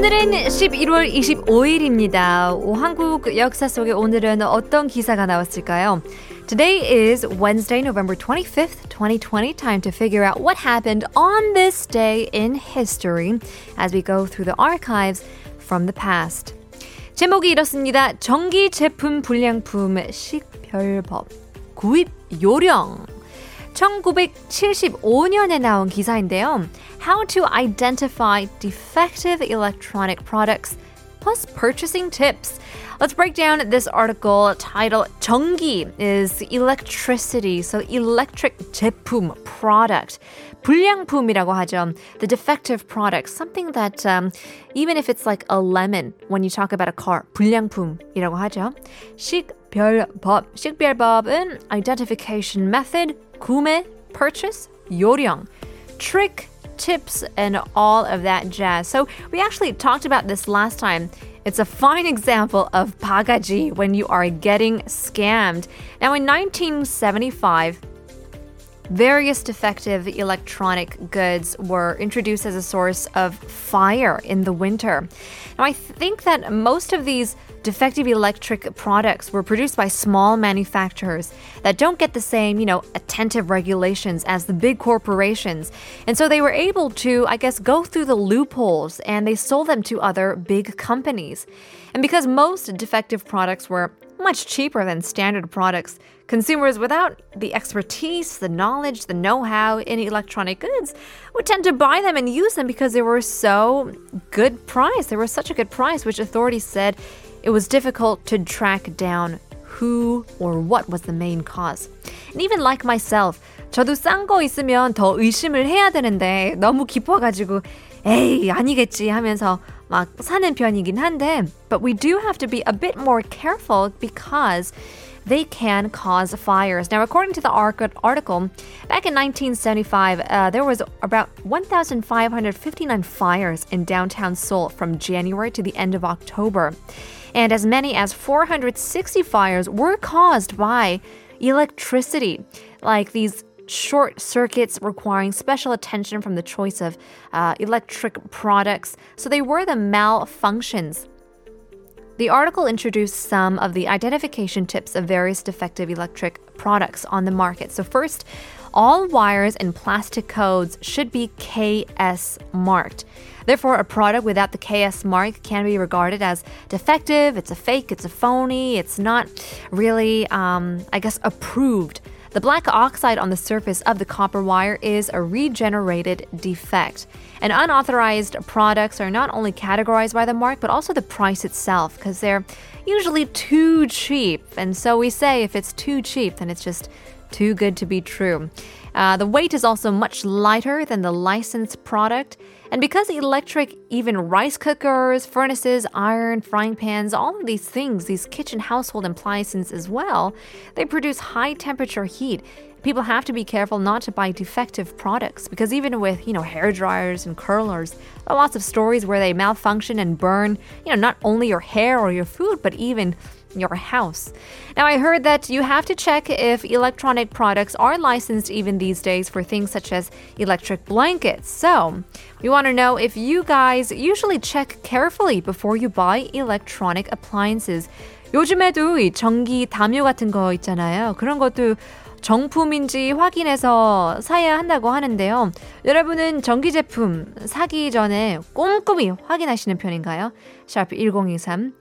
오늘은 11월 25일입니다. 한국 역사 속에 오늘은 어떤 기사가 나왔을까요? Today is Wednesday, November 25th, 2020. Time to figure out what happened on this day in history as we go through the archives from the past. 제목이 이렇습니다. 전기 제품 불량품 식별법 구입 요령. 1975년에 나온 기사인데요. How to identify defective electronic products plus purchasing tips. Let's break down this article titled 전기 is electricity, so electric 제품 product. 불량품이라고 하죠. The defective product, something that um, even if it's like a lemon when you talk about a car, 불량품이라고 하죠. 식별법, 식별법은 identification method, 구매, purchase, 요령, trick, tips, and all of that jazz. So we actually talked about this last time. It's a fine example of bagaji when you are getting scammed. Now, in 1975, various defective electronic goods were introduced as a source of fire in the winter. Now, I think that most of these defective electric products were produced by small manufacturers that don't get the same, you know, attentive regulations as the big corporations. And so they were able to, I guess, go through the loopholes and they sold them to other big companies. And because most defective products were much cheaper than standard products, consumers without the expertise, the knowledge, the know how in electronic goods would tend to buy them and use them because they were so good price. They were such a good price, which authorities said it was difficult to track down who or what was the main cause. And even like myself, 저도 싼 거 있으면 더 의심을 해야 되는데 너무 깊어가지고 에이 아니겠지 하면서 막 사는 편이긴 한데 but we do have to be a bit more careful because they can cause fires. Now, according to the article, back in 1975, uh, there was about 1,559 fires in downtown Seoul from January to the end of October and as many as 460 fires were caused by electricity, like these short circuits requiring special attention from the choice of uh, electric products. So they were the malfunctions. The article introduced some of the identification tips of various defective electric products on the market. So, first, all wires and plastic codes should be KS marked. Therefore, a product without the KS mark can be regarded as defective, it's a fake, it's a phony, it's not really, um, I guess, approved. The black oxide on the surface of the copper wire is a regenerated defect. And unauthorized products are not only categorized by the mark, but also the price itself, because they're usually too cheap. And so we say if it's too cheap, then it's just too good to be true. Uh, the weight is also much lighter than the licensed product. And because electric, even rice cookers, furnaces, iron, frying pans, all of these things, these kitchen household appliances as well, they produce high temperature heat. People have to be careful not to buy defective products because even with, you know, hair dryers and curlers, there are lots of stories where they malfunction and burn, you know, not only your hair or your food, but even your house. Now, I heard that you have to check if electronic products are licensed even these days for things such as electric blankets. So, we want to know if you guys usually check carefully before you buy electronic appliances. 요즘에도 이 전기 담요 같은 거 있잖아요. 그런 것도 정품인지 확인해서 사야 한다고 하는데요. 여러분은 전기 제품 사기 전에 꼼꼼히 확인하시는 편인가요? 샵 1023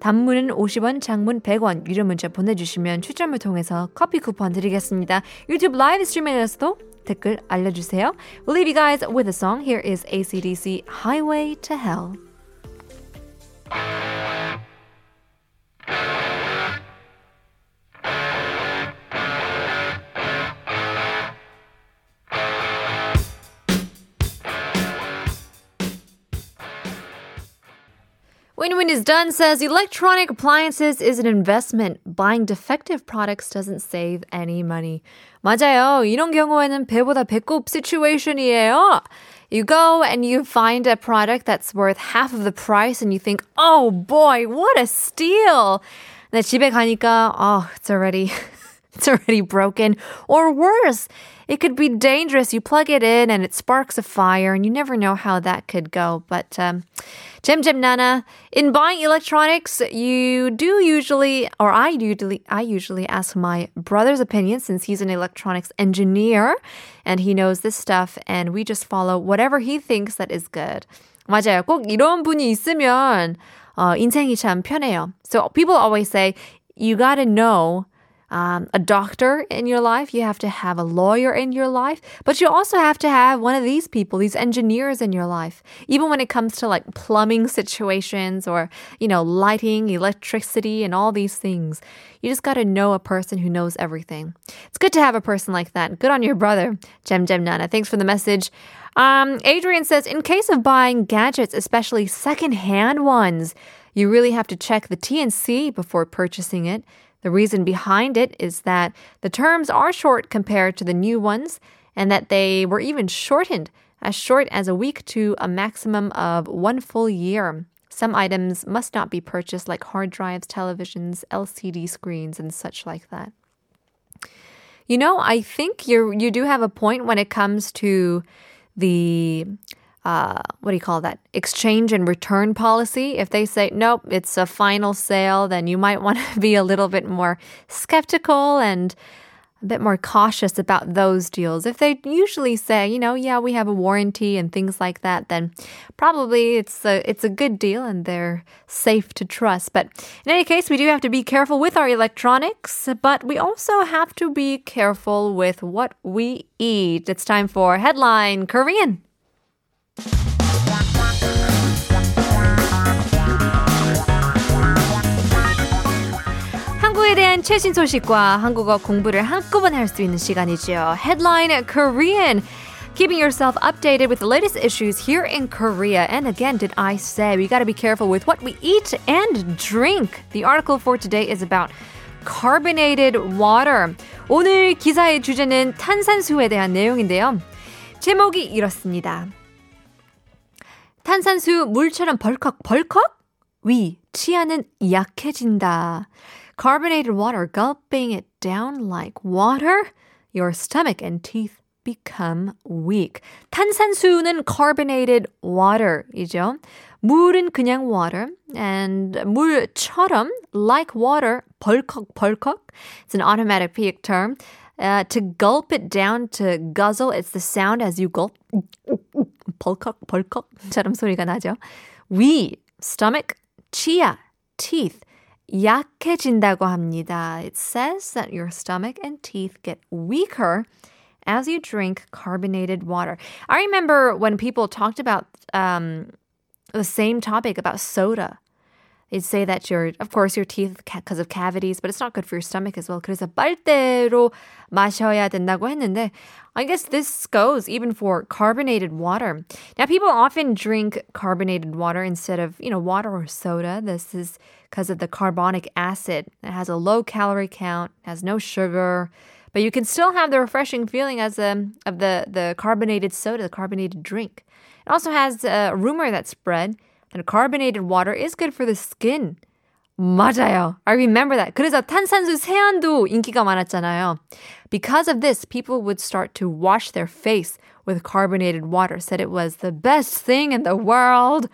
단문은 50원, 장문 100원, 유료 문자 보내주시면 추첨을 통해서 커피 쿠폰 드리겠습니다. 유튜브 라이브 스트리밍에서도 댓글 알려주세요. We'll leave you guys with a song. Here is ACDC Highway to Hell. Win Win is done says electronic appliances is an investment. Buying defective products doesn't save any money. 맞아요. 이런 경우에는 배보다 배꼽 situation이에요. You go and you find a product that's worth half of the price and you think, oh boy, what a steal. 네, 집에 가니까, oh, it's already it's already broken. Or worse, it could be dangerous. You plug it in and it sparks a fire, and you never know how that could go. But um, Jem Jem Nana, in buying electronics, you do usually, or I usually, I usually ask my brother's opinion since he's an electronics engineer and he knows this stuff, and we just follow whatever he thinks that is good. 맞아요. 꼭 이런 분이 있으면 어, 인생이 참 편해요. So people always say you gotta know um, a doctor in your life, you have to have a lawyer in your life, but you also have to have one of these people, these engineers in your life. Even when it comes to like plumbing situations or, you know, lighting, electricity, and all these things, you just got to know a person who knows everything. It's good to have a person like that. Good on your brother, Jem Jem Nana. Thanks for the message. Um, Adrian says, in case of buying gadgets, especially secondhand ones, you really have to check the T&C before purchasing it. The reason behind it is that the terms are short compared to the new ones and that they were even shortened, as short as a week to a maximum of one full year. Some items must not be purchased, like hard drives, televisions, LCD screens, and such like that. You know, I think you you do have a point when it comes to the uh, what do you call that? Exchange and return policy. If they say, nope, it's a final sale, then you might want to be a little bit more skeptical and a bit more cautious about those deals. If they usually say, you know, yeah, we have a warranty and things like that, then probably it's a, it's a good deal and they're safe to trust. But in any case, we do have to be careful with our electronics, but we also have to be careful with what we eat. It's time for Headline Korean. 대한 최신 소식과 한국어 공부를 한꺼번에 할 수 있는 시간이죠. Headline Korean. Keeping yourself updated with the latest issues here in Korea. And again, did I say we got to be careful with what we eat and drink? The article for today is about carbonated water. 오늘 기사의 주제는 탄산수에 대한 내용인데요. 제목이 이렇습니다. 탄산수 물처럼 벌컥벌컥 위 치아는 약해진다. Carbonated water gulping it down like water. Your stomach and teeth become weak. 탄산수는 carbonated water이죠. 물은 그냥 water and 물처럼 like water 벌컥벌컥. It's an automatic term. Uh, to gulp it down, to guzzle, it's the sound as you gulp. 벌컥, 벌컥처럼 소리가 나죠. 위, stomach, 치아, teeth. 약해진다고 합니다. It says that your stomach and teeth get weaker as you drink carbonated water. I remember when people talked about um, the same topic about soda. They'd say that your, of course, your teeth because of cavities, but it's not good for your stomach as well. 그래서 빨대로 마셔야 된다고 했는데, I guess this goes even for carbonated water. Now, people often drink carbonated water instead of, you know, water or soda. This is because of the carbonic acid. It has a low calorie count, has no sugar, but you can still have the refreshing feeling as a, of the, the carbonated soda, the carbonated drink. It also has a rumor that spread and carbonated water is good for the skin. 맞아요. I remember that. 그래서 탄산수 세안도 인기가 많았잖아요. Because of this, people would start to wash their face with carbonated water, said it was the best thing in the world.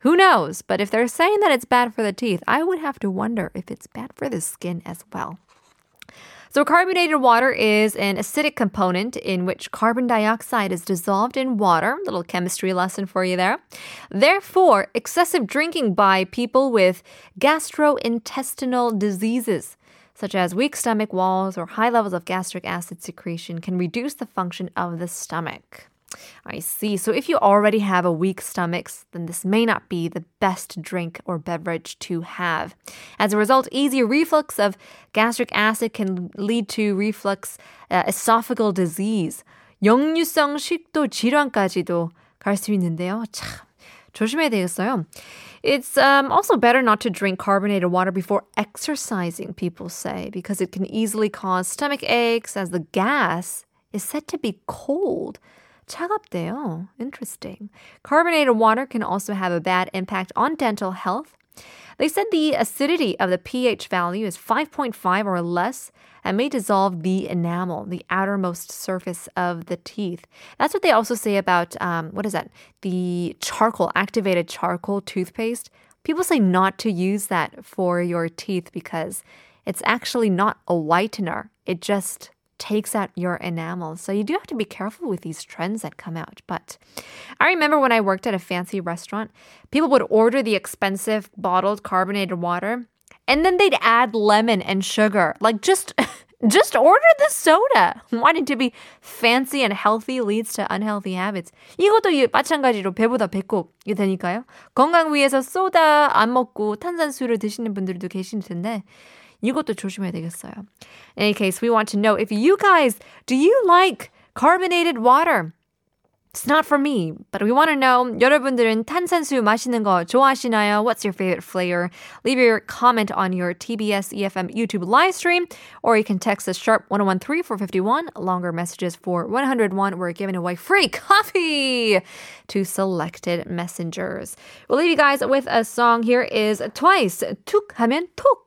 Who knows? But if they're saying that it's bad for the teeth, I would have to wonder if it's bad for the skin as well. So, carbonated water is an acidic component in which carbon dioxide is dissolved in water. Little chemistry lesson for you there. Therefore, excessive drinking by people with gastrointestinal diseases such as weak stomach walls or high levels of gastric acid secretion, can reduce the function of the stomach. I see. So if you already have a weak stomach, then this may not be the best drink or beverage to have. As a result, easy reflux of gastric acid can lead to reflux uh, esophageal disease. 역류성 식도 질환까지도 갈 수 있는데요. 참 조심해야 되겠어요. It's um, also better not to drink carbonated water before exercising, people say, because it can easily cause stomach aches as the gas is said to be cold. 차갑대요. Interesting. Carbonated water can also have a bad impact on dental health They said the acidity of the pH value is 5.5 or less and may dissolve the enamel, the outermost surface of the teeth. That's what they also say about, um, what is that? The charcoal, activated charcoal toothpaste. People say not to use that for your teeth because it's actually not a whitener. It just takes out your enamel. So you do have to be careful with these trends that come out. But I remember when I worked at a fancy restaurant, people would order the expensive bottled carbonated water and then they'd add lemon and sugar. Like just just order the soda. Wanting to be fancy and healthy leads to unhealthy habits. 이것도 마찬가지로 배보다 배꼽이 되니까요. 건강 위해서 소다 안 먹고 탄산수를 드시는 분들도 계실 텐데 이것도 조심해야 되겠어요. In any case, we want to know if you guys, do you like carbonated water? It's not for me, but we want to know 여러분들은 탄산수 마시는 거 좋아하시나요? What's your favorite flavor? Leave your comment on your TBS EFM YouTube live stream, or you can text us sharp 1013 451. Longer messages for 101. We're giving away free coffee to selected messengers. We'll leave you guys with a song. Here is Twice. 툭 하면 톡.